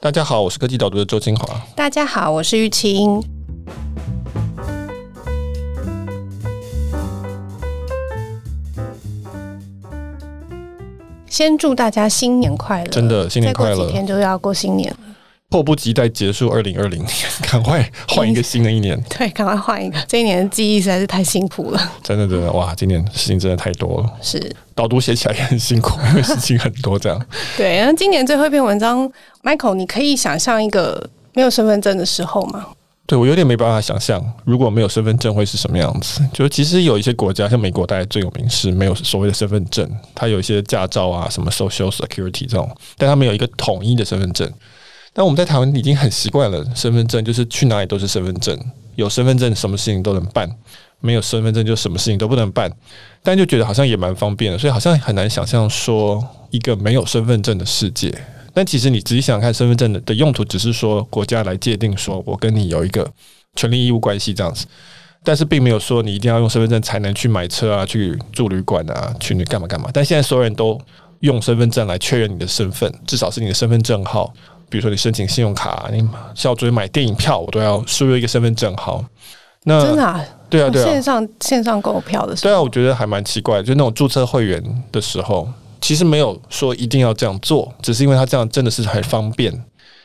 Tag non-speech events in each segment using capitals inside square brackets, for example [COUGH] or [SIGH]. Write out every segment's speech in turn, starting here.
大家好，我是科技导读的周清华。大家好，我是玉清。先祝大家新年快乐！真的新年快乐！再过几天就要过新年了，迫不及待结束二零二零年，[LAUGHS] 赶快换一个新的一年。[LAUGHS] 对，赶快换一个。这一年的记忆实在是太辛苦了，真的真的哇！今年事情真的太多了，是导读写起来也很辛苦，[LAUGHS] 因为事情很多这样。对，然后今年最后一篇文章，Michael，你可以想象一个没有身份证的时候吗？对，我有点没办法想象，如果没有身份证会是什么样子。就是其实有一些国家，像美国，大概最有名是没有所谓的身份证，它有一些驾照啊，什么 Social Security 这种，但它没有一个统一的身份证。但我们在台湾已经很习惯了，身份证就是去哪里都是身份证，有身份证什么事情都能办，没有身份证就什么事情都不能办。但就觉得好像也蛮方便的，所以好像很难想象说一个没有身份证的世界。但其实你仔细想看，身份证的的用途只是说国家来界定说我跟你有一个权利义务关系这样子，但是并没有说你一定要用身份证才能去买车啊、去住旅馆啊、去干嘛干嘛。但现在所有人都用身份证来确认你的身份，至少是你的身份证号。比如说你申请信用卡，你像我昨天买电影票，我都要输入一个身份证号。那真的啊？对啊，对啊，线上线上购票的时候，对啊，我觉得还蛮奇怪，就那种注册会员的时候。其实没有说一定要这样做，只是因为他这样真的是很方便。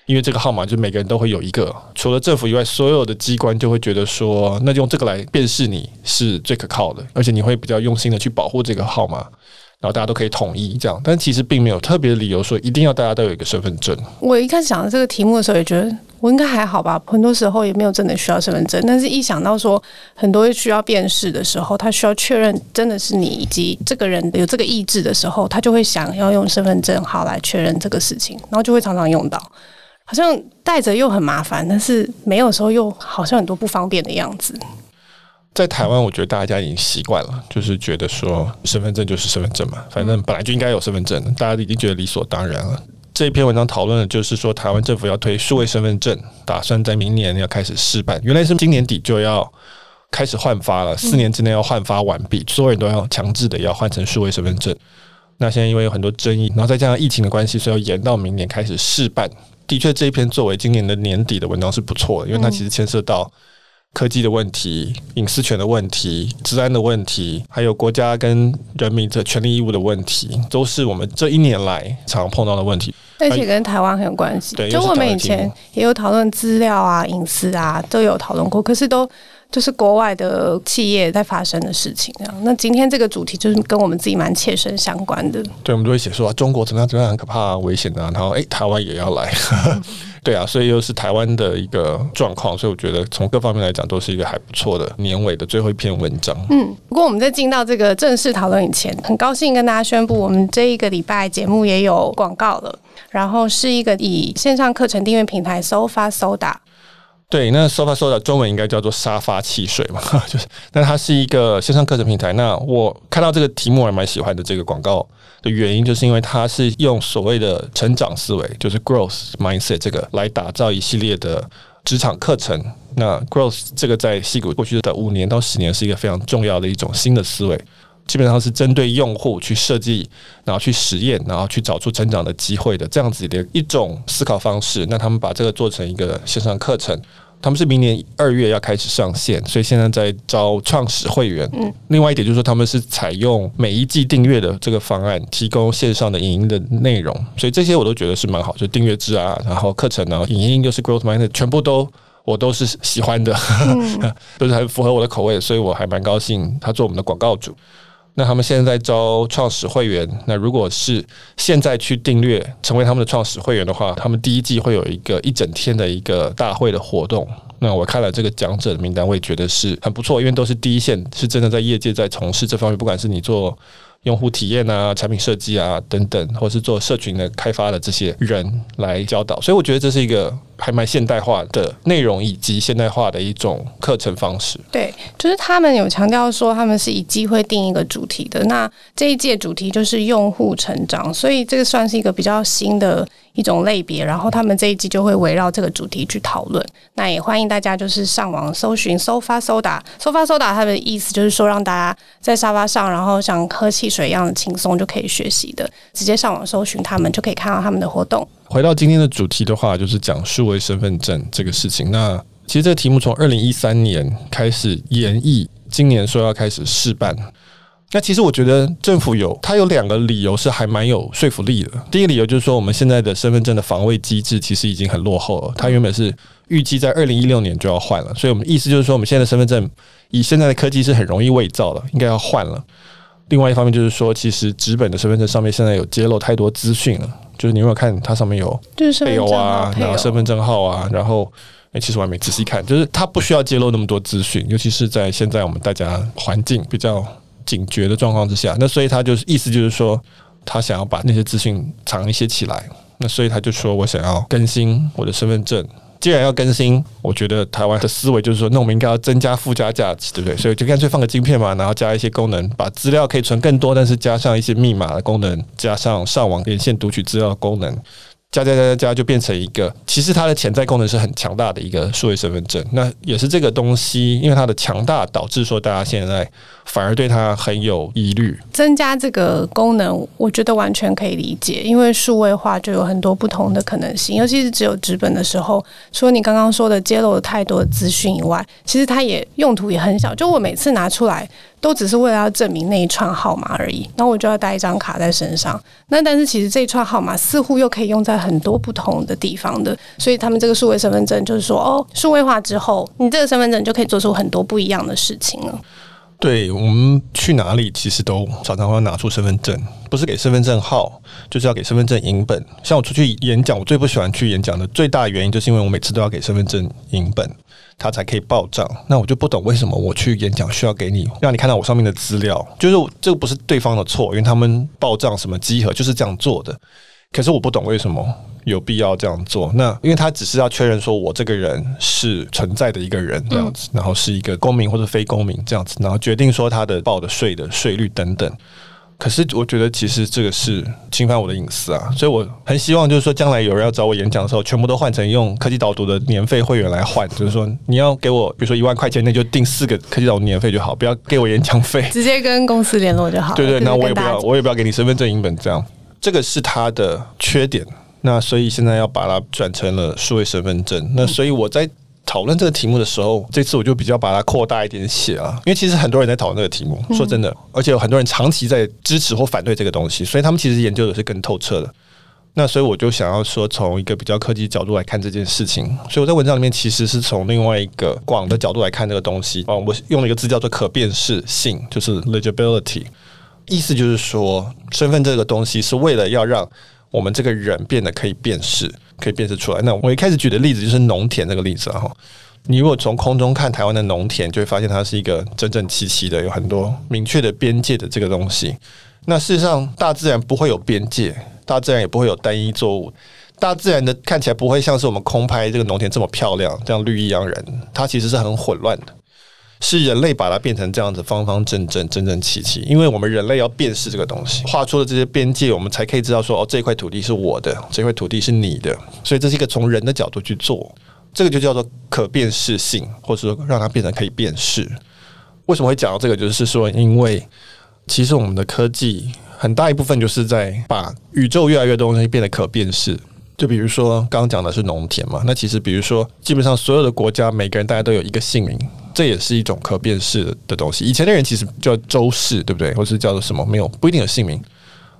因为这个号码就每个人都会有一个，除了政府以外，所有的机关就会觉得说，那就用这个来辨识你是最可靠的，而且你会比较用心的去保护这个号码。然后大家都可以统一这样，但其实并没有特别的理由说一定要大家都有一个身份证。我一开始想这个题目的时候，也觉得我应该还好吧，很多时候也没有真的需要身份证。但是一想到说很多需要辨识的时候，他需要确认真的是你以及这个人有这个意志的时候，他就会想要用身份证号来确认这个事情，然后就会常常用到。好像带着又很麻烦，但是没有时候又好像很多不方便的样子。在台湾，我觉得大家已经习惯了，就是觉得说身份证就是身份证嘛，反正本来就应该有身份证，大家都已经觉得理所当然了。这一篇文章讨论的就是说，台湾政府要推数位身份证，打算在明年要开始试办，原来是今年底就要开始换发了，四年之内要换发完毕，所有人都要强制的要换成数位身份证。那现在因为有很多争议，然后再加上疫情的关系，所以要延到明年开始试办。的确，这一篇作为今年的年底的文章是不错的，因为它其实牵涉到。科技的问题、隐私权的问题、治安的问题，还有国家跟人民的权利义务的问题，都是我们这一年来常碰到的问题。而且跟台湾很有关系。对，就我们以前也有讨论资料啊、隐私啊，都有讨论过。可是都就是国外的企业在发生的事情啊。那今天这个主题就是跟我们自己蛮切身相关的。对，我们都会写说啊，中国怎么样怎么样很可怕、啊、危险啊，然后哎、欸，台湾也要来。[LAUGHS] 对啊，所以又是台湾的一个状况，所以我觉得从各方面来讲，都是一个还不错的年尾的最后一篇文章。嗯，不过我们在进到这个正式讨论以前，很高兴跟大家宣布，我们这一个礼拜节目也有广告了。然后是一个以线上课程订阅平台 Sofasoda。对，那 Sofasoda 中文应该叫做沙发汽水嘛，[LAUGHS] 就是，那它是一个线上课程平台。那我看到这个题目还蛮喜欢的，这个广告。的原因就是因为它是用所谓的成长思维，就是 growth mindset 这个来打造一系列的职场课程。那 growth 这个在西谷过去的五年到十年是一个非常重要的一种新的思维，基本上是针对用户去设计，然后去实验，然后去找出成长的机会的这样子的一种思考方式。那他们把这个做成一个线上课程。他们是明年二月要开始上线，所以现在在招创始会员。嗯，另外一点就是说，他们是采用每一季订阅的这个方案，提供线上的影音的内容，所以这些我都觉得是蛮好，就订阅制啊，然后课程呢，影音又是 growth mindset，全部都我都是喜欢的，嗯、都是很符合我的口味，所以我还蛮高兴他做我们的广告主。那他们现在在招创始会员。那如果是现在去订阅成为他们的创始会员的话，他们第一季会有一个一整天的一个大会的活动。那我看了这个讲者的名单，我也觉得是很不错，因为都是第一线，是真的在业界在从事这方面，不管是你做。用户体验啊，产品设计啊，等等，或是做社群的开发的这些人来教导，所以我觉得这是一个还蛮现代化的内容以及现代化的一种课程方式。对，就是他们有强调说，他们是以机会定一个主题的。那这一届主题就是用户成长，所以这个算是一个比较新的一种类别。然后他们这一季就会围绕这个主题去讨论。那也欢迎大家就是上网搜寻 Sofasoda，Sofasoda 它的意思就是说让大家在沙发上，然后像喝汽水一样轻松就可以学习的，直接上网搜寻他们就可以看到他们的活动。回到今天的主题的话，就是讲数位身份证这个事情。那其实这个题目从二零一三年开始研议，今年说要开始试办。那其实我觉得政府有，它有两个理由是还蛮有说服力的。第一个理由就是说，我们现在的身份证的防卫机制其实已经很落后了。它原本是预计在二零一六年就要换了，所以我们意思就是说，我们现在的身份证以现在的科技是很容易伪造的，应该要换了。另外一方面就是说，其实纸本的身份证上面现在有揭露太多资讯了，就是你有没有看它上面有配偶啊，然后身份证号啊，然后诶，其实我还没仔细看，就是它不需要揭露那么多资讯，尤其是在现在我们大家环境比较。警觉的状况之下，那所以他就是意思就是说，他想要把那些资讯藏一些起来。那所以他就说我想要更新我的身份证。既然要更新，我觉得台湾的思维就是说，那我们应该要增加附加价值，对不对？所以就干脆放个晶片嘛，然后加一些功能，把资料可以存更多，但是加上一些密码的功能，加上上网连线读取资料的功能。加加加加加就变成一个，其实它的潜在功能是很强大的一个数位身份证。那也是这个东西，因为它的强大导致说大家现在反而对它很有疑虑。增加这个功能，我觉得完全可以理解，因为数位化就有很多不同的可能性。尤其是只有纸本的时候，除了你刚刚说的揭露了太多资讯以外，其实它也用途也很小。就我每次拿出来。都只是为了要证明那一串号码而已，那我就要带一张卡在身上。那但是其实这一串号码似乎又可以用在很多不同的地方的，所以他们这个数位身份证就是说，哦，数位化之后，你这个身份证就可以做出很多不一样的事情了。对，我们去哪里其实都常常会拿出身份证，不是给身份证号，就是要给身份证影本。像我出去演讲，我最不喜欢去演讲的最大原因，就是因为我每次都要给身份证影本。他才可以报账，那我就不懂为什么我去演讲需要给你，让你看到我上面的资料，就是这个不是对方的错，因为他们报账什么稽核就是这样做的。可是我不懂为什么有必要这样做。那因为他只是要确认说我这个人是存在的一个人这样子，然后是一个公民或者非公民这样子，然后决定说他的报的税的税率等等。可是我觉得其实这个是侵犯我的隐私啊，所以我很希望就是说，将来有人要找我演讲的时候，全部都换成用科技导读的年费会员来换。就是说，你要给我，比如说一万块钱，那就订四个科技导读年费就好，不要给我演讲费，[LAUGHS] 直接跟公司联络就好。对对，那我也不要，我也不要给你身份证影本这样。这个是他的缺点。那所以现在要把它转成了数位身份证。那所以我在。讨论这个题目的时候，这次我就比较把它扩大一点写啊，因为其实很多人在讨论这个题目，说真的，而且有很多人长期在支持或反对这个东西，所以他们其实研究的是更透彻的。那所以我就想要说，从一个比较科技角度来看这件事情，所以我在文章里面其实是从另外一个广的角度来看这个东西啊，我用了一个字叫做可辨识性，就是 legibility，意思就是说，身份这个东西是为了要让我们这个人变得可以辨识。可以辨识出来。那我一开始举的例子就是农田这个例子哈。你如果从空中看台湾的农田，就会发现它是一个整整齐齐的，有很多明确的边界的这个东西。那事实上，大自然不会有边界，大自然也不会有单一作物。大自然的看起来不会像是我们空拍这个农田这么漂亮，这样绿意盎然。它其实是很混乱的。是人类把它变成这样子方方正正、整整齐齐，因为我们人类要辨识这个东西，画出了这些边界，我们才可以知道说哦，这块土地是我的，这块土地是你的，所以这是一个从人的角度去做，这个就叫做可辨识性，或者说让它变成可以辨识。为什么会讲到这个？就是说，因为其实我们的科技很大一部分就是在把宇宙越来越多东西变得可辨识。就比如说刚刚讲的是农田嘛，那其实比如说基本上所有的国家，每个人大家都有一个姓名。这也是一种可辨识的东西。以前的人其实叫周市，对不对？或是叫做什么？没有，不一定有姓名。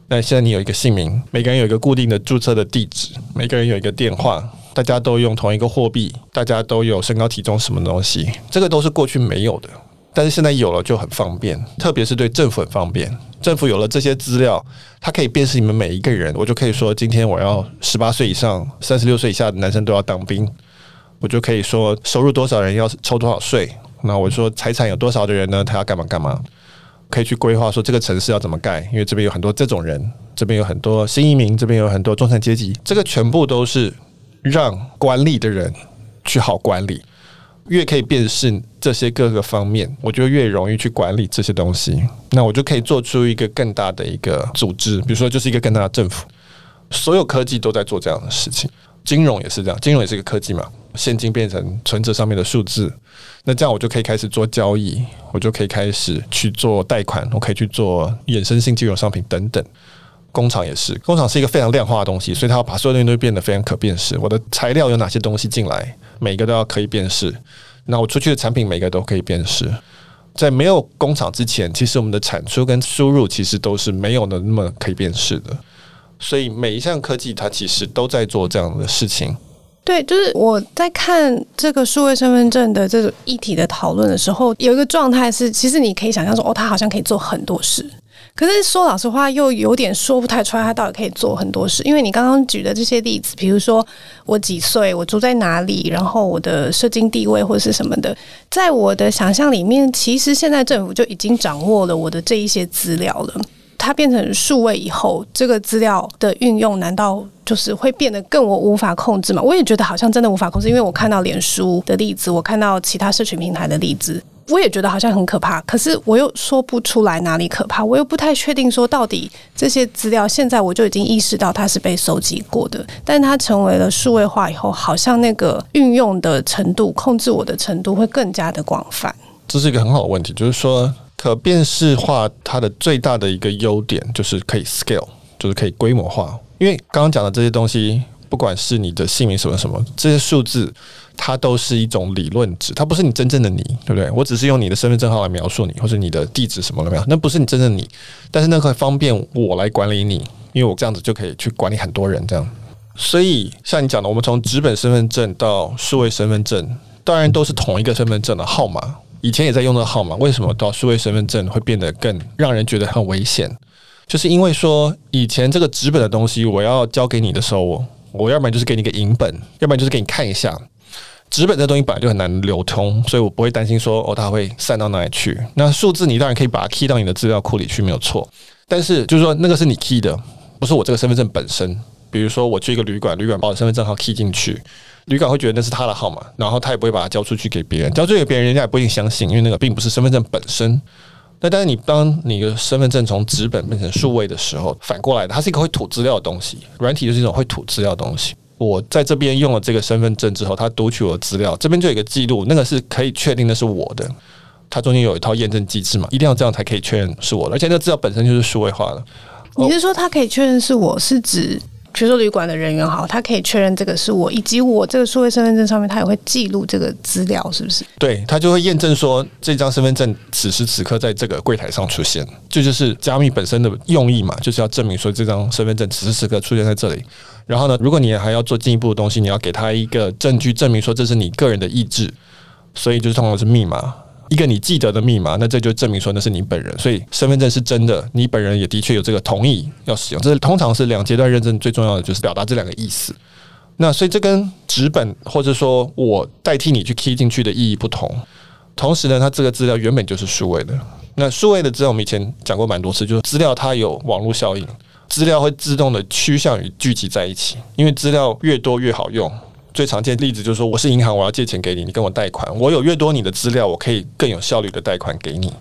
那现在你有一个姓名，每个人有一个固定的注册的地址，每个人有一个电话，大家都用同一个货币，大家都有身高体重什么东西，这个都是过去没有的。但是现在有了就很方便，特别是对政府很方便。政府有了这些资料，它可以辨识你们每一个人。我就可以说，今天我要十八岁以上、三十六岁以下的男生都要当兵。我就可以说，收入多少人要抽多少税。那我说财产有多少的人呢？他要干嘛干嘛？可以去规划说这个城市要怎么盖，因为这边有很多这种人，这边有很多新移民，这边有很多中产阶级，这个全部都是让管理的人去好管理。越可以辨识这些各个方面，我就越容易去管理这些东西。那我就可以做出一个更大的一个组织，比如说就是一个更大的政府。所有科技都在做这样的事情，金融也是这样，金融也是一个科技嘛。现金变成存折上面的数字，那这样我就可以开始做交易，我就可以开始去做贷款，我可以去做衍生性金融商品等等。工厂也是，工厂是一个非常量化的东西，所以它要把所有东西都变得非常可辨识。我的材料有哪些东西进来，每个都要可以辨识。那我出去的产品每个都可以辨识。在没有工厂之前，其实我们的产出跟输入其实都是没有的那么可以辨识的。所以每一项科技，它其实都在做这样的事情。对，就是我在看这个数位身份证的这个议题的讨论的时候，有一个状态是，其实你可以想象说，哦，它好像可以做很多事。可是说老实话，又有点说不太出来，它到底可以做很多事。因为你刚刚举的这些例子，比如说我几岁，我住在哪里，然后我的社经地位或是什么的，在我的想象里面，其实现在政府就已经掌握了我的这一些资料了。它变成数位以后，这个资料的运用，难道就是会变得更我无法控制吗？我也觉得好像真的无法控制，因为我看到脸书的例子，我看到其他社群平台的例子。我也觉得好像很可怕，可是我又说不出来哪里可怕，我又不太确定说到底这些资料现在我就已经意识到它是被收集过的，但它成为了数位化以后，好像那个运用的程度、控制我的程度会更加的广泛。这是一个很好的问题，就是说可辨识化它的最大的一个优点就是可以 scale，就是可以规模化，因为刚刚讲的这些东西。不管是你的姓名什么什么，这些数字它都是一种理论值，它不是你真正的你，对不对？我只是用你的身份证号来描述你，或者你的地址什么的没有，那不是你真正的你。但是那可以方便我来管理你，因为我这样子就可以去管理很多人这样。所以像你讲的，我们从纸本身份证到数位身份证，当然都是同一个身份证的号码，以前也在用的号码，为什么到数位身份证会变得更让人觉得很危险？就是因为说以前这个纸本的东西，我要交给你的时候。我要不然就是给你个银本，要不然就是给你看一下纸本这东西本来就很难流通，所以我不会担心说哦它会散到哪里去。那数字你当然可以把它 key 到你的资料库里去，没有错。但是就是说那个是你 key 的，不是我这个身份证本身。比如说我去一个旅馆，旅馆把我身份证号 key 进去，旅馆会觉得那是他的号码，然后他也不会把它交出去给别人，交出去给别人人家也不一定相信，因为那个并不是身份证本身。那但是你当你的身份证从纸本变成数位的时候，反过来的，它是一个会吐资料的东西。软体就是一种会吐资料的东西。我在这边用了这个身份证之后，它读取我的资料，这边就有一个记录，那个是可以确定那是我的。它中间有一套验证机制嘛，一定要这样才可以确认是我的，而且那资料本身就是数位化的。你是说它可以确认是我是指？比如说旅馆的人员好，他可以确认这个是我，以及我这个数位身份证上面他也会记录这个资料，是不是？对，他就会验证说这张身份证此时此刻在这个柜台上出现，这就是加密本身的用意嘛，就是要证明说这张身份证此时此刻出现在这里。然后呢，如果你还要做进一步的东西，你要给他一个证据证明说这是你个人的意志，所以就是通常是密码。一个你记得的密码，那这就证明说那是你本人，所以身份证是真的，你本人也的确有这个同意要使用。这通常是两阶段认证最重要的，就是表达这两个意思。那所以这跟纸本或者说我代替你去 key 进去的意义不同。同时呢，它这个资料原本就是数位的。那数位的资料我们以前讲过蛮多次，就是资料它有网络效应，资料会自动的趋向于聚集在一起，因为资料越多越好用。最常见的例子就是说，我是银行，我要借钱给你，你跟我贷款，我有越多你的资料，我可以更有效率的贷款给你，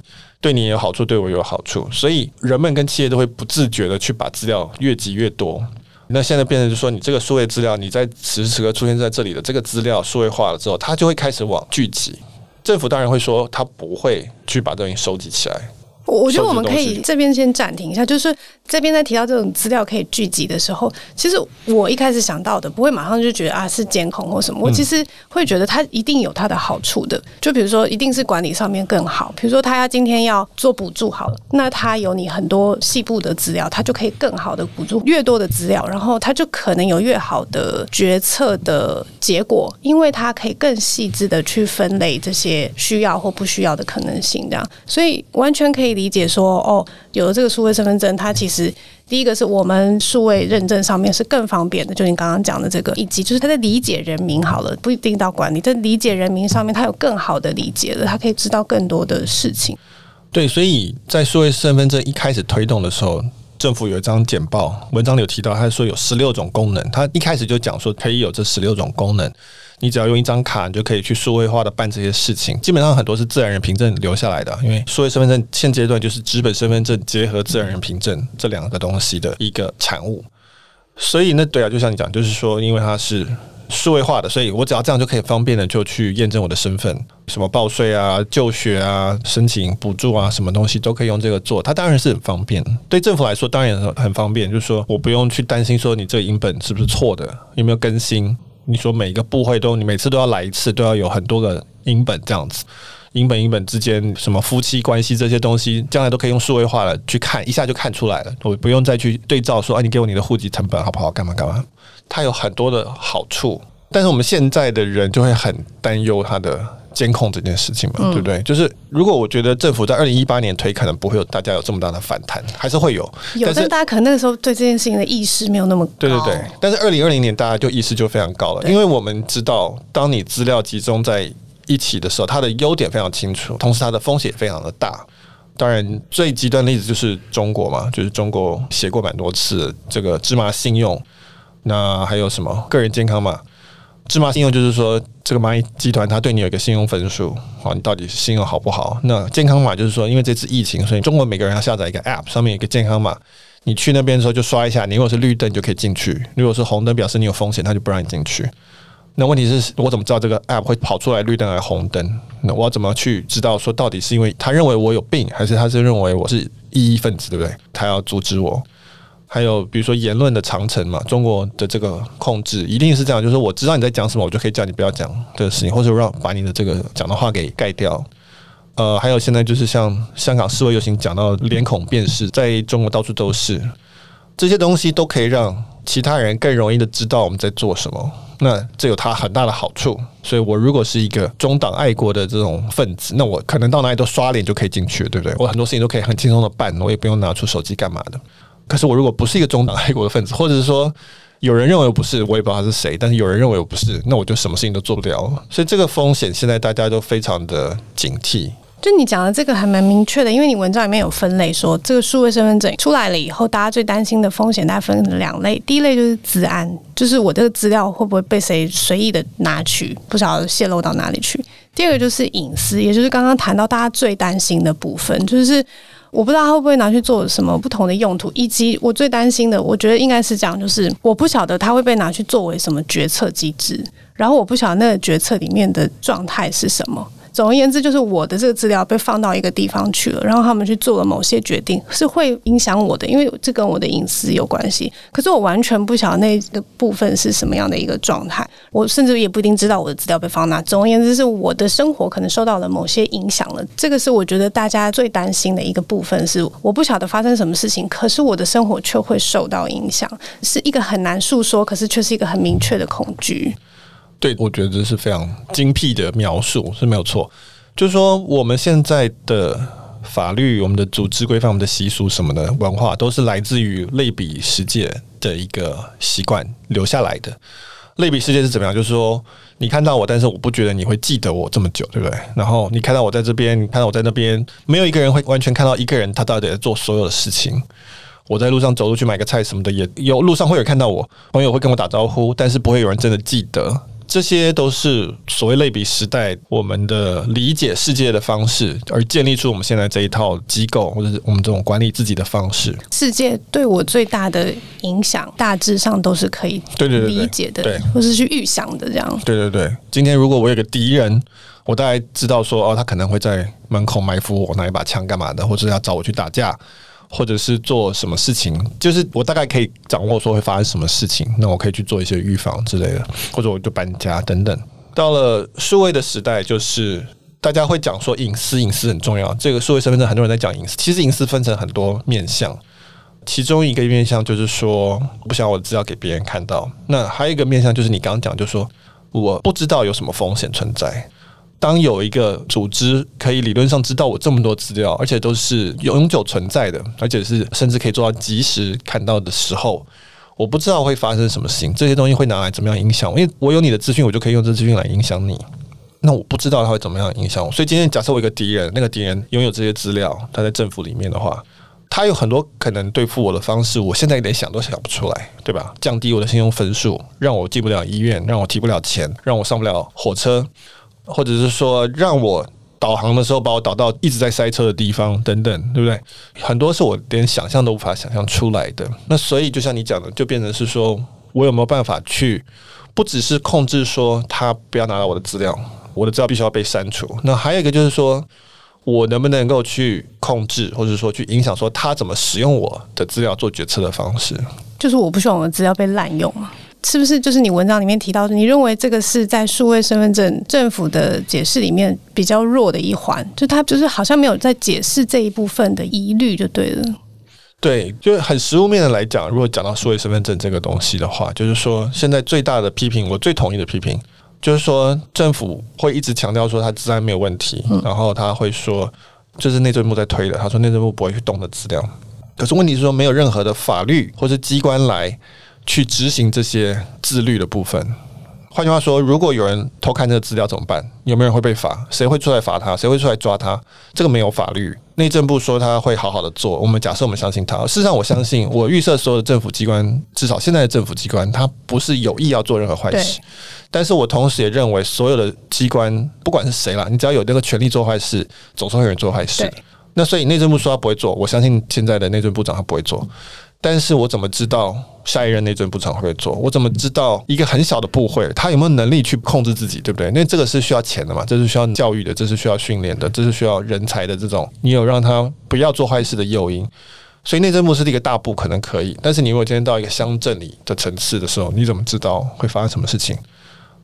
对你有好处，对我有好处，所以人们跟企业都会不自觉的去把资料越积越多。那现在变成就是说，你这个数位资料，你在此时此刻出现在这里的这个资料数位化了之后，它就会开始往聚集。政府当然会说，它不会去把东西收集起来。我我觉得我们可以这边先暂停一下，就是这边在提到这种资料可以聚集的时候，其实我一开始想到的不会马上就觉得啊是监控或什么，我其实会觉得它一定有它的好处的。就比如说，一定是管理上面更好。比如说，他要今天要做补助好了，那他有你很多细部的资料，他就可以更好的补助越多的资料，然后他就可能有越好的决策的结果，因为他可以更细致的去分类这些需要或不需要的可能性，这样，所以完全可以。理解说哦，有了这个数位身份证，它其实第一个是我们数位认证上面是更方便的，就你刚刚讲的这个，以及就是他在理解人民好了，不一定到管理，在理解人民上面，他有更好的理解了，他可以知道更多的事情。对，所以在数位身份证一开始推动的时候，政府有一张简报文章里有提到，他说有十六种功能，他一开始就讲说可以有这十六种功能。你只要用一张卡，你就可以去数位化的办这些事情。基本上很多是自然人凭证留下来的，因为数位身份证现阶段就是纸本身份证结合自然人凭证这两个东西的一个产物。所以那对啊，就像你讲，就是说，因为它是数位化的，所以我只要这样就可以方便的就去验证我的身份，什么报税啊、就学啊、申请补助啊，什么东西都可以用这个做。它当然是很方便，对政府来说当然很方便，就是说我不用去担心说你这个影本是不是错的，有没有更新。你说每一个部会都你每次都要来一次，都要有很多个影本这样子。影本影本之间什么夫妻关系这些东西，将来都可以用数位化了去看，一下就看出来了。我不用再去对照说，哎，你给我你的户籍成本好不好？干嘛干嘛？它有很多的好处，但是我们现在的人就会很担忧它的 [LAUGHS] 监控这件事情嘛，嗯、对不对？就是如果我觉得政府在二零一八年推，可能不会有大家有这么大的反弹，还是会有。有，但是大家可能那个时候对这件事情的意识没有那么高。对对对，但是二零二零年大家就意识就非常高了，因为我们知道，当你资料集中在一起的时候，它的优点非常清楚，同时它的风险也非常的大。当然，最极端的例子就是中国嘛，就是中国写过蛮多次这个芝麻信用。那还有什么个人健康码？芝麻信用就是说，这个蚂蚁集团它对你有一个信用分数，好，你到底信用好不好？那健康码就是说，因为这次疫情，所以中国每个人要下载一个 App，上面有一个健康码。你去那边的时候就刷一下，你如果是绿灯，就可以进去；如果是红灯，表示你有风险，他就不让你进去。那问题是我怎么知道这个 app 会跑出来绿灯还是红灯？那我要怎么去知道说到底是因为他认为我有病，还是他是认为我是异议分子，对不对？他要阻止我。还有比如说言论的长城嘛，中国的这个控制一定是这样，就是我知道你在讲什么，我就可以叫你不要讲这个事情，或者让把你的这个讲的话给盖掉。呃，还有现在就是像香港示威游行讲到脸孔辨识，在中国到处都是，这些东西都可以让其他人更容易的知道我们在做什么。那这有它很大的好处，所以我如果是一个中党爱国的这种分子，那我可能到哪里都刷脸就可以进去，对不对？我很多事情都可以很轻松的办，我也不用拿出手机干嘛的。可是我如果不是一个中党爱国的分子，[LAUGHS] 或者是说有人认为我不是，我也不知道他是谁，但是有人认为我不是，那我就什么事情都做不了。所以这个风险现在大家都非常的警惕。就你讲的这个还蛮明确的，因为你文章里面有分类说，这个数位身份证出来了以后，大家最担心的风险大概分两类。第一类就是资安，就是我这个资料会不会被谁随意的拿取，不晓得泄露到哪里去。第二个就是隐私，也就是刚刚谈到大家最担心的部分，就是我不知道他会不会拿去做什么不同的用途，以及我最担心的，我觉得应该是这样，就是我不晓得他会被拿去作为什么决策机制，然后我不晓得那个决策里面的状态是什么。总而言之，就是我的这个资料被放到一个地方去了，然后他们去做了某些决定，是会影响我的，因为这跟我的隐私有关系。可是我完全不晓得那个部分是什么样的一个状态，我甚至也不一定知道我的资料被放哪。总而言之，是我的生活可能受到了某些影响了。这个是我觉得大家最担心的一个部分，是我不晓得发生什么事情，可是我的生活却会受到影响，是一个很难诉说，可是却是一个很明确的恐惧。对，我觉得这是非常精辟的描述，是没有错。就是说，我们现在的法律、我们的组织规范、我们的习俗什么的文化，都是来自于类比世界的一个习惯留下来的。类比世界是怎么样？就是说，你看到我，但是我不觉得你会记得我这么久，对不对？然后你看到我在这边，你看到我在那边，没有一个人会完全看到一个人他到底在做所有的事情。我在路上走路去买个菜什么的，也有路上会有看到我，朋友会跟我打招呼，但是不会有人真的记得。这些都是所谓类比时代我们的理解世界的方式，而建立出我们现在这一套机构，或者是我们这种管理自己的方式。世界对我最大的影响，大致上都是可以对对理解的，对，或是去预想的这样。对对对，今天如果我有个敌人，我大概知道说，哦，他可能会在门口埋伏我，拿一把枪干嘛的，或者要找我去打架。或者是做什么事情，就是我大概可以掌握说会发生什么事情，那我可以去做一些预防之类的，或者我就搬家等等。到了数位的时代，就是大家会讲说隐私，隐私很重要。这个数位身份证很多人在讲隐私，其实隐私分成很多面向，其中一个面向就是说不想我的资料给别人看到。那还有一个面向就是你刚刚讲，就是说我不知道有什么风险存在。当有一个组织可以理论上知道我这么多资料，而且都是永久存在的，而且是甚至可以做到及时看到的时候，我不知道会发生什么事情。这些东西会拿来怎么样影响我？因为我有你的资讯，我就可以用这资讯来影响你。那我不知道它会怎么样影响我。所以今天假设我一个敌人，那个敌人拥有这些资料，他在政府里面的话，他有很多可能对付我的方式，我现在连想都想不出来，对吧？降低我的信用分数，让我进不了医院，让我提不了钱，让我上不了火车。或者是说，让我导航的时候把我导到一直在塞车的地方，等等，对不对？很多是我连想象都无法想象出来的。那所以，就像你讲的，就变成是说我有没有办法去不只是控制说他不要拿到我的资料，我的资料必须要被删除。那还有一个就是说，我能不能够去控制，或者说去影响说他怎么使用我的资料做决策的方式？就是我不希望我的资料被滥用嘛。是不是就是你文章里面提到的？你认为这个是在数位身份证政府的解释里面比较弱的一环，就他就是好像没有在解释这一部分的疑虑，就对了。对，就很实物面的来讲，如果讲到数位身份证这个东西的话，就是说现在最大的批评，我最同意的批评，就是说政府会一直强调说它治安没有问题，嗯、然后他会说就是内政部在推的，他说内政部不会去动的资料，可是问题是说没有任何的法律或是机关来。去执行这些自律的部分。换句话说，如果有人偷看这个资料怎么办？有没有人会被罚？谁会出来罚他？谁会出来抓他？这个没有法律。内政部说他会好好的做。我们假设我们相信他。事实上，我相信我预设所有的政府机关，至少现在的政府机关，他不是有意要做任何坏事。但是我同时也认为，所有的机关，不管是谁啦，你只要有那个权利做坏事，总是会有人做坏事。那所以内政部说他不会做，我相信现在的内政部长他不会做。但是我怎么知道下一任内政部长会做？我怎么知道一个很小的部会他有没有能力去控制自己，对不对？因为这个是需要钱的嘛，这是需要教育的，这是需要训练的，这是需要人才的。这种你有让他不要做坏事的诱因，所以内政部是一个大部可能可以。但是你如果今天到一个乡镇里的城市的时候，你怎么知道会发生什么事情？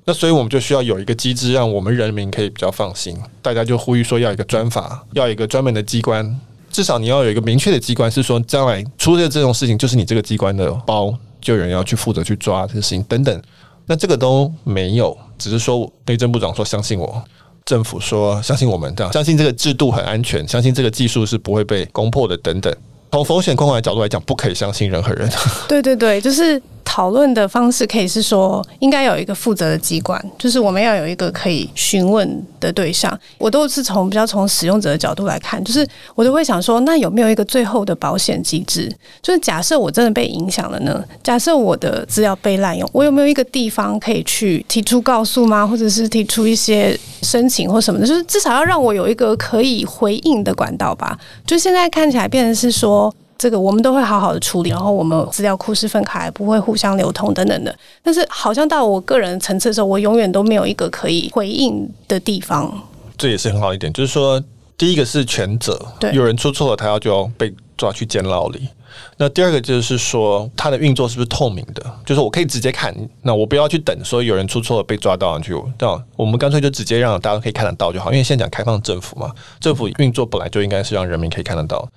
那所以我们就需要有一个机制，让我们人民可以比较放心。大家就呼吁说要一个专法，要一个专门的机关。至少你要有一个明确的机关，是说将来出现这种事情，就是你这个机关的包，就有人要去负责去抓这个事情等等。那这个都没有，只是说内政部长说相信我，政府说相信我们，这样相信这个制度很安全，相信这个技术是不会被攻破的等等。从风险控管的角度来讲，不可以相信任何人。[LAUGHS] [LAUGHS] 对对对，就是。讨论的方式可以是说，应该有一个负责的机关，就是我们要有一个可以询问的对象。我都是从比较从使用者的角度来看，就是我都会想说，那有没有一个最后的保险机制？就是假设我真的被影响了呢？假设我的资料被滥用，我有没有一个地方可以去提出告诉吗？或者是提出一些申请或什么的？就是至少要让我有一个可以回应的管道吧。就现在看起来变成是说。这个我们都会好好的处理，然后我们资料库是分开，不会互相流通等等的。但是好像到我个人层次的时候，我永远都没有一个可以回应的地方。这也是很好一点，就是说，第一个是权责，对，有人出错了，他要就要被抓去监牢里。那第二个就是说，它的运作是不是透明的？就是我可以直接看，那我不要去等说有人出错了被抓到去，对吧？我们干脆就直接让大家可以看得到就好，因为现在讲开放政府嘛，政府运作本来就应该是让人民可以看得到。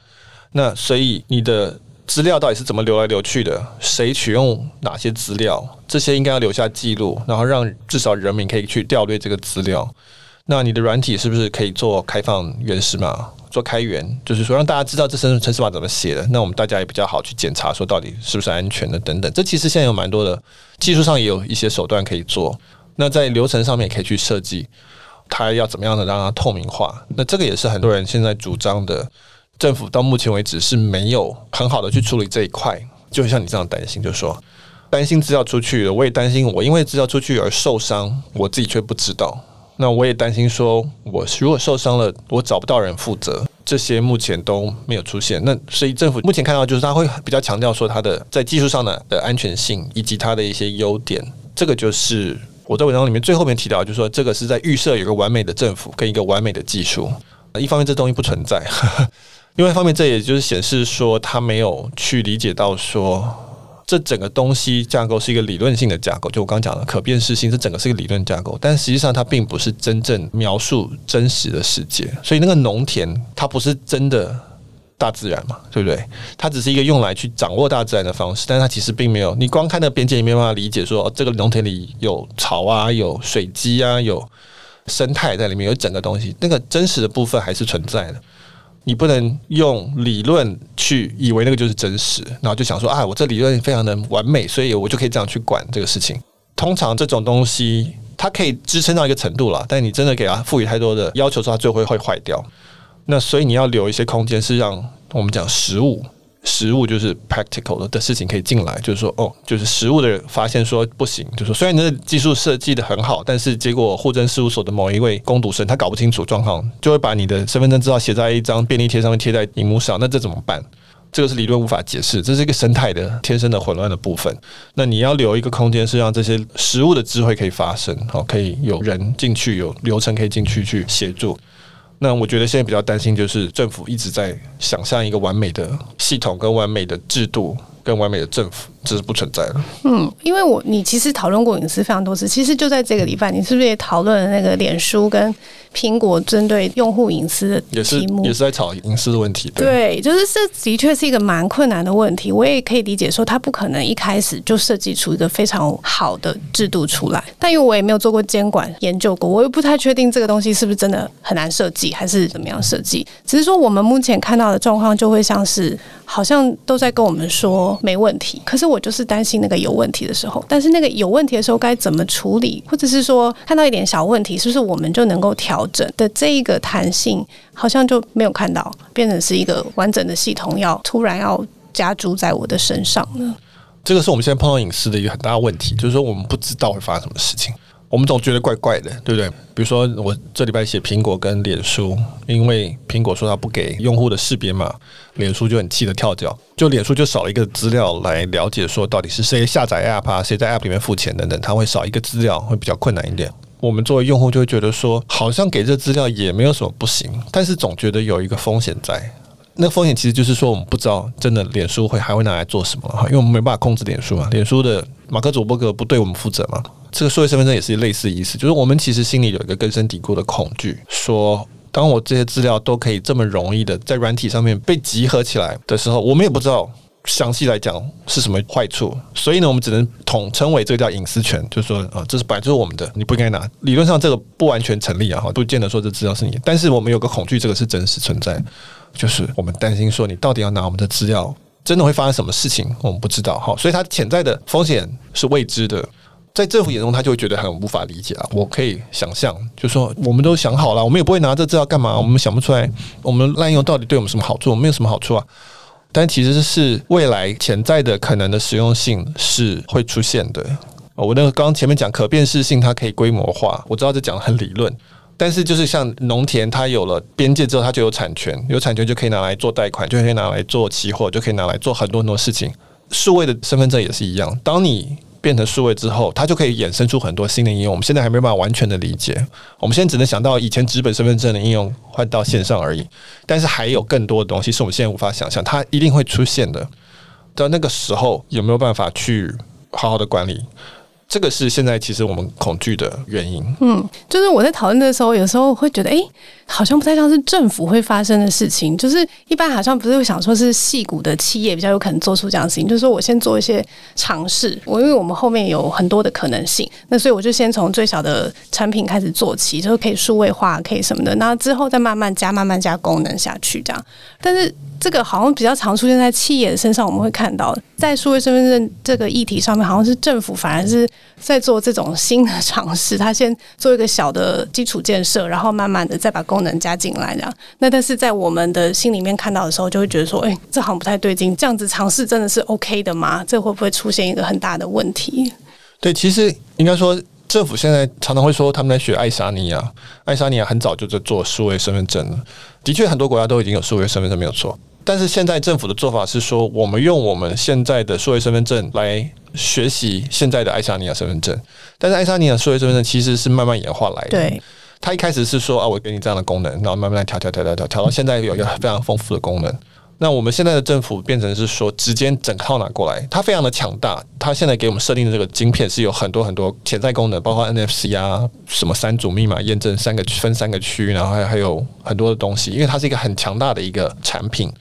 那所以你的资料到底是怎么流来流去的？谁取用哪些资料？这些应该要留下记录，然后让至少人民可以去调阅这个资料。那你的软体是不是可以做开放原始码？做开源，就是说让大家知道这程式码怎么写的。那我们大家也比较好去检查，说到底是不是安全的等等。这其实现在有蛮多的技术上也有一些手段可以做。那在流程上面也可以去设计，它要怎么样的让它透明化？那这个也是很多人现在主张的。政府到目前为止是没有很好的去处理这一块，就像你这样担心，就说担心资料出去了，我也担心我因为资料出去而受伤，我自己却不知道。那我也担心说，我如果受伤了，我找不到人负责，这些目前都没有出现。那所以政府目前看到就是他会比较强调说他的在技术上的的安全性以及它的一些优点。这个就是我在文章里面最后面提到，就是说这个是在预设有个完美的政府跟一个完美的技术。一方面这东西不存在。[LAUGHS] [LAUGHS] [LAUGHS] 另外一方面，这也就是显示说，他没有去理解到说，这整个东西架构是一个理论性的架构。就我刚讲的可辨识性，这整个是一个理论架构，但实际上它并不是真正描述真实的世界。所以那个农田，它不是真的大自然嘛，对不对？它只是一个用来去掌握大自然的方式，但是它其实并没有。你光看那边界，你没有办法理解说，哦这个农田里有草啊，有水鸡啊，有生态在里面，有整个东西，那个真实的部分还是存在的。你不能用理论去以为那个就是真实，然后就想说啊，我这理论非常的完美，所以我就可以这样去管这个事情。通常这种东西它可以支撑到一个程度了，但你真的给它赋予太多的要求，说它最后会坏掉。那所以你要留一些空间，是让我们讲实物。实物就是 practical 的事情可以进来，就是说哦，就是实物的人发现说不行，就说虽然你的技术设计的很好，但是结果户政事务所的某一位工读生他搞不清楚状况，就会把你的身份证资料写在一张便利贴上面贴在荧幕上，那这怎么办？这个是理论无法解释，这是一个生态的天生的混乱的部分。那你要留一个空间，是让这些实物的智慧可以发生，好，可以有人进去，有流程可以进去去协助。那我觉得现在比较担心就是政府一直在想象一个完美的系统跟完美的制度。更完美的政府，这是不存在的。嗯，因为我你其实讨论过隐私非常多次，其实就在这个礼拜，你是不是也讨论了那个脸书跟苹果针对用户隐私的题目？也是也是在吵隐私的问题。对，对，就是这的确是一个蛮困难的问题。我也可以理解说，他不可能一开始就设计出一个非常好的制度出来。但因为我也没有做过监管研究过，我又不太确定这个东西是不是真的很难设计，还是怎么样设计。只是说我们目前看到的状况，就会像是好像都在跟我们说。没问题，可是我就是担心那个有问题的时候，但是那个有问题的时候该怎么处理，或者是说看到一点小问题，是不是我们就能够调整的这一个弹性，好像就没有看到，变成是一个完整的系统要突然要加诸在我的身上呢？这个是我们现在碰到隐私的一个很大问题，就是说我们不知道会发生什么事情。我们总觉得怪怪的，对不对？比如说，我这礼拜写苹果跟脸书，因为苹果说他不给用户的识别码，脸书就很气得跳脚，就脸书就少了一个资料来了解说到底是谁下载 App 啊，谁在 App 里面付钱等等，它会少一个资料，会比较困难一点。我们作为用户就会觉得说，好像给这资料也没有什么不行，但是总觉得有一个风险在。那个风险其实就是说，我们不知道真的脸书会还会拿来做什么哈，因为我们没办法控制脸书嘛。脸书的马克·祖伯格不对我们负责嘛。这个数位身份证也是类似意思，就是我们其实心里有一个根深蒂固的恐惧，说当我这些资料都可以这么容易的在软体上面被集合起来的时候，我们也不知道详细来讲是什么坏处，所以呢，我们只能统称为这个叫隐私权，就是说啊，这是本来就是我们的，你不应该拿。理论上这个不完全成立啊，哈，不见得说这资料是你，但是我们有个恐惧，这个是真实存在。就是我们担心说，你到底要拿我们的资料，真的会发生什么事情？我们不知道哈，所以它潜在的风险是未知的。在政府眼中，他就会觉得很无法理解啊。我可以想象，就说我们都想好了，我们也不会拿这资料干嘛？我们想不出来，我们滥用到底对我们什么好处？我们没有什么好处啊。但其实是未来潜在的可能的实用性是会出现的。我那个刚刚前面讲可辨识性，它可以规模化。我知道这讲的很理论。但是，就是像农田，它有了边界之后，它就有产权，有产权就可以拿来做贷款，就可以拿来做期货，就可以拿来做很多很多事情。数位的身份证也是一样，当你变成数位之后，它就可以衍生出很多新的应用。我们现在还没办法完全的理解，我们现在只能想到以前纸本身份证的应用换到线上而已。但是还有更多的东西是我们现在无法想象，它一定会出现的。到那个时候，有没有办法去好好的管理？这个是现在其实我们恐惧的原因。嗯，就是我在讨论的时候，有时候会觉得，哎，好像不太像是政府会发生的事情。就是一般好像不是会想说是矽谷的企业比较有可能做出这样的事情。就是说我先做一些尝试，我因为我们后面有很多的可能性，那所以我就先从最小的产品开始做起，就是可以数位化，可以什么的，那之后再慢慢加，慢慢加功能下去，这样。但是这个好像比较常出现在企业的身上，我们会看到，在数位身份证这个议题上面，好像是政府反而是。在做这种新的尝试，他先做一个小的基础建设，然后慢慢的再把功能加进来，这样。那但是在我们的心里面看到的时候，就会觉得说，哎，这好像不太对劲。这样子尝试真的是 OK 的吗？这会不会出现一个很大的问题？对，其实应该说，政府现在常常会说他们在学爱沙尼亚，爱沙尼亚很早就在做数位身份证了。的确，很多国家都已经有数位身份证，没有错。但是现在政府的做法是说，我们用我们现在的数位身份证来学习现在的爱沙尼亚身份证。但是爱沙尼亚数位身份证其实是慢慢演化来的。对，他一开始是说啊，我给你这样的功能，然后慢慢来调调调调调，调到现在有一个非常丰富的功能。那我们现在的政府变成是说，直接整套拿过来，它非常的强大。它现在给我们设定的这个晶片是有很多很多潜在功能，包括 NFC 啊，什么三组密码验证，三个分三个区，然后还还有很多的东西，因为它是一个很强大的一个产品。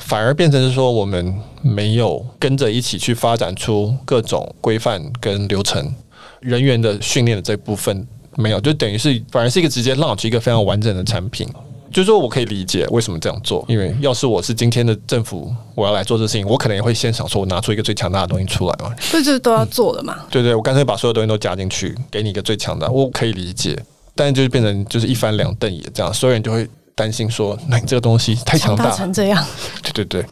反而变成是说，我们没有跟着一起去发展出各种规范跟流程，人员的训练的这部分没有，就等于是反而是一个直接 launch 一个非常完整的产品。就是说我可以理解为什么这样做，因为要是我是今天的政府，我要来做这事情，我可能也会先想说，我拿出一个最强大的东西出来嘛。这就是都要做的嘛。对，对，我干脆把所有东西都加进去，给你一个最强大，我可以理解。但就是变成就是一翻两瞪眼这样，所有人就会。担心说，那你这个东西太强大成这样，对对对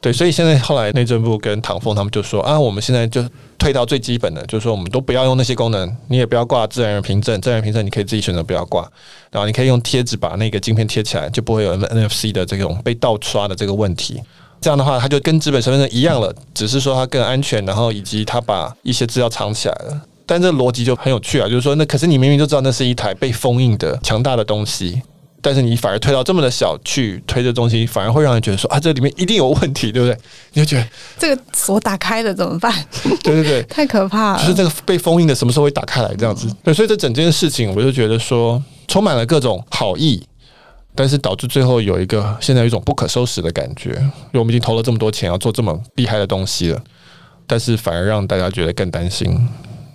对，所以现在后来内政部跟唐凤他们就说啊，我们现在就退到最基本的，就是说我们都不要用那些功能，你也不要挂自然人凭证，自然人凭证你可以自己选择不要挂，然后你可以用贴纸把那个晶片贴起来，就不会有 NFC 的这种被盗刷的这个问题。这样的话，它就跟资本身份证一样了，只是说它更安全，然后以及它把一些资料藏起来了。但这逻辑就很有趣啊，就是说，那可是你明明就知道那是一台被封印的强大的东西。但是你反而推到这么的小去推这东西，反而会让人觉得说啊，这里面一定有问题，对不对？[LAUGHS] 你就觉得这个锁打开了怎么办？对对对，太可怕了。就是这个被封印的什么时候会打开来这样子？对，所以这整件事情，我就觉得说充满了各种好意，但是导致最后有一个现在有一种不可收拾的感觉，因为我们已经投了这么多钱要做这么厉害的东西了，但是反而让大家觉得更担心。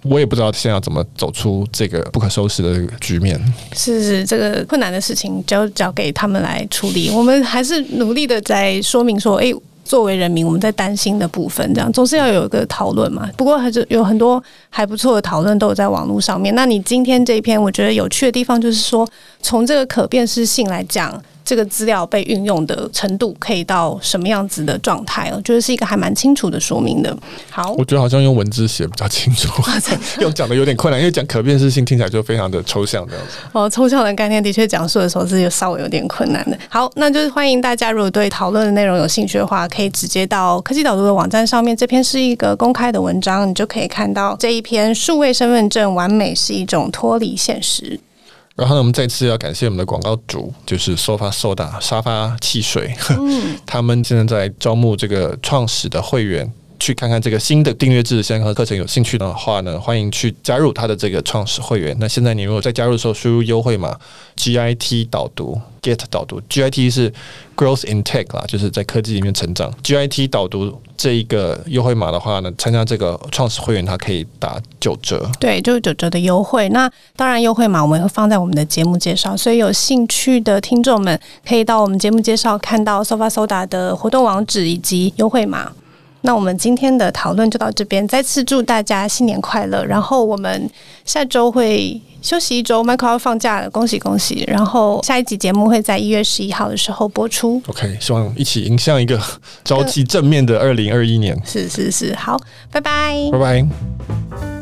我也不知道现在要怎么走出这个不可收拾的局面。是是，这个困难的事情就交给他们来处理。我们还是努力的在说明说，诶，作为人民，我们在担心的部分，这样总是要有一个讨论嘛。不过还是有很多还不错的讨论都有在网络上面。那你今天这一篇，我觉得有趣的地方就是说，从这个可辨识性来讲。这个资料被运用的程度可以到什么样子的状态？我觉得是一个还蛮清楚的说明的。好，我觉得好像用文字写比较清楚，[LAUGHS] [LAUGHS] 用讲的有点困难，因为讲可辨识性听起来就非常的抽象的。哦，抽象的概念的确讲述的时候是有稍微有点困难的。好，那就是欢迎大家如果对讨论的内容有兴趣的话，可以直接到科技导读的网站上面，这篇是一个公开的文章，你就可以看到这一篇数位身份证完美是一种脱离现实。然后呢，我们再次要感谢我们的广告主，就是 Sofa Soda 沙发汽水，嗯、[LAUGHS] 他们现在在招募这个创始的会员。去看看这个新的订阅制线上课程，有兴趣的话呢，欢迎去加入他的这个创始会员。那现在你如果在加入的时候输入优惠码 GIT 导读 Get 导读 GIT 是 Growth in Tech 啦，就是在科技里面成长。GIT 导读这一个优惠码的话呢，参加这个创始会员，它可以打九折。对，就是九折的优惠。那当然优惠码我们会放在我们的节目介绍，所以有兴趣的听众们可以到我们节目介绍看到 Sofa Soda 的活动网址以及优惠码。那我们今天的讨论就到这边，再次祝大家新年快乐。然后我们下周会休息一周，Michael 要放假了，恭喜恭喜。然后下一集节目会在一月十一号的时候播出。OK，希望一起迎向一个朝气正面的二零二一年。是是是，好，拜拜，拜拜。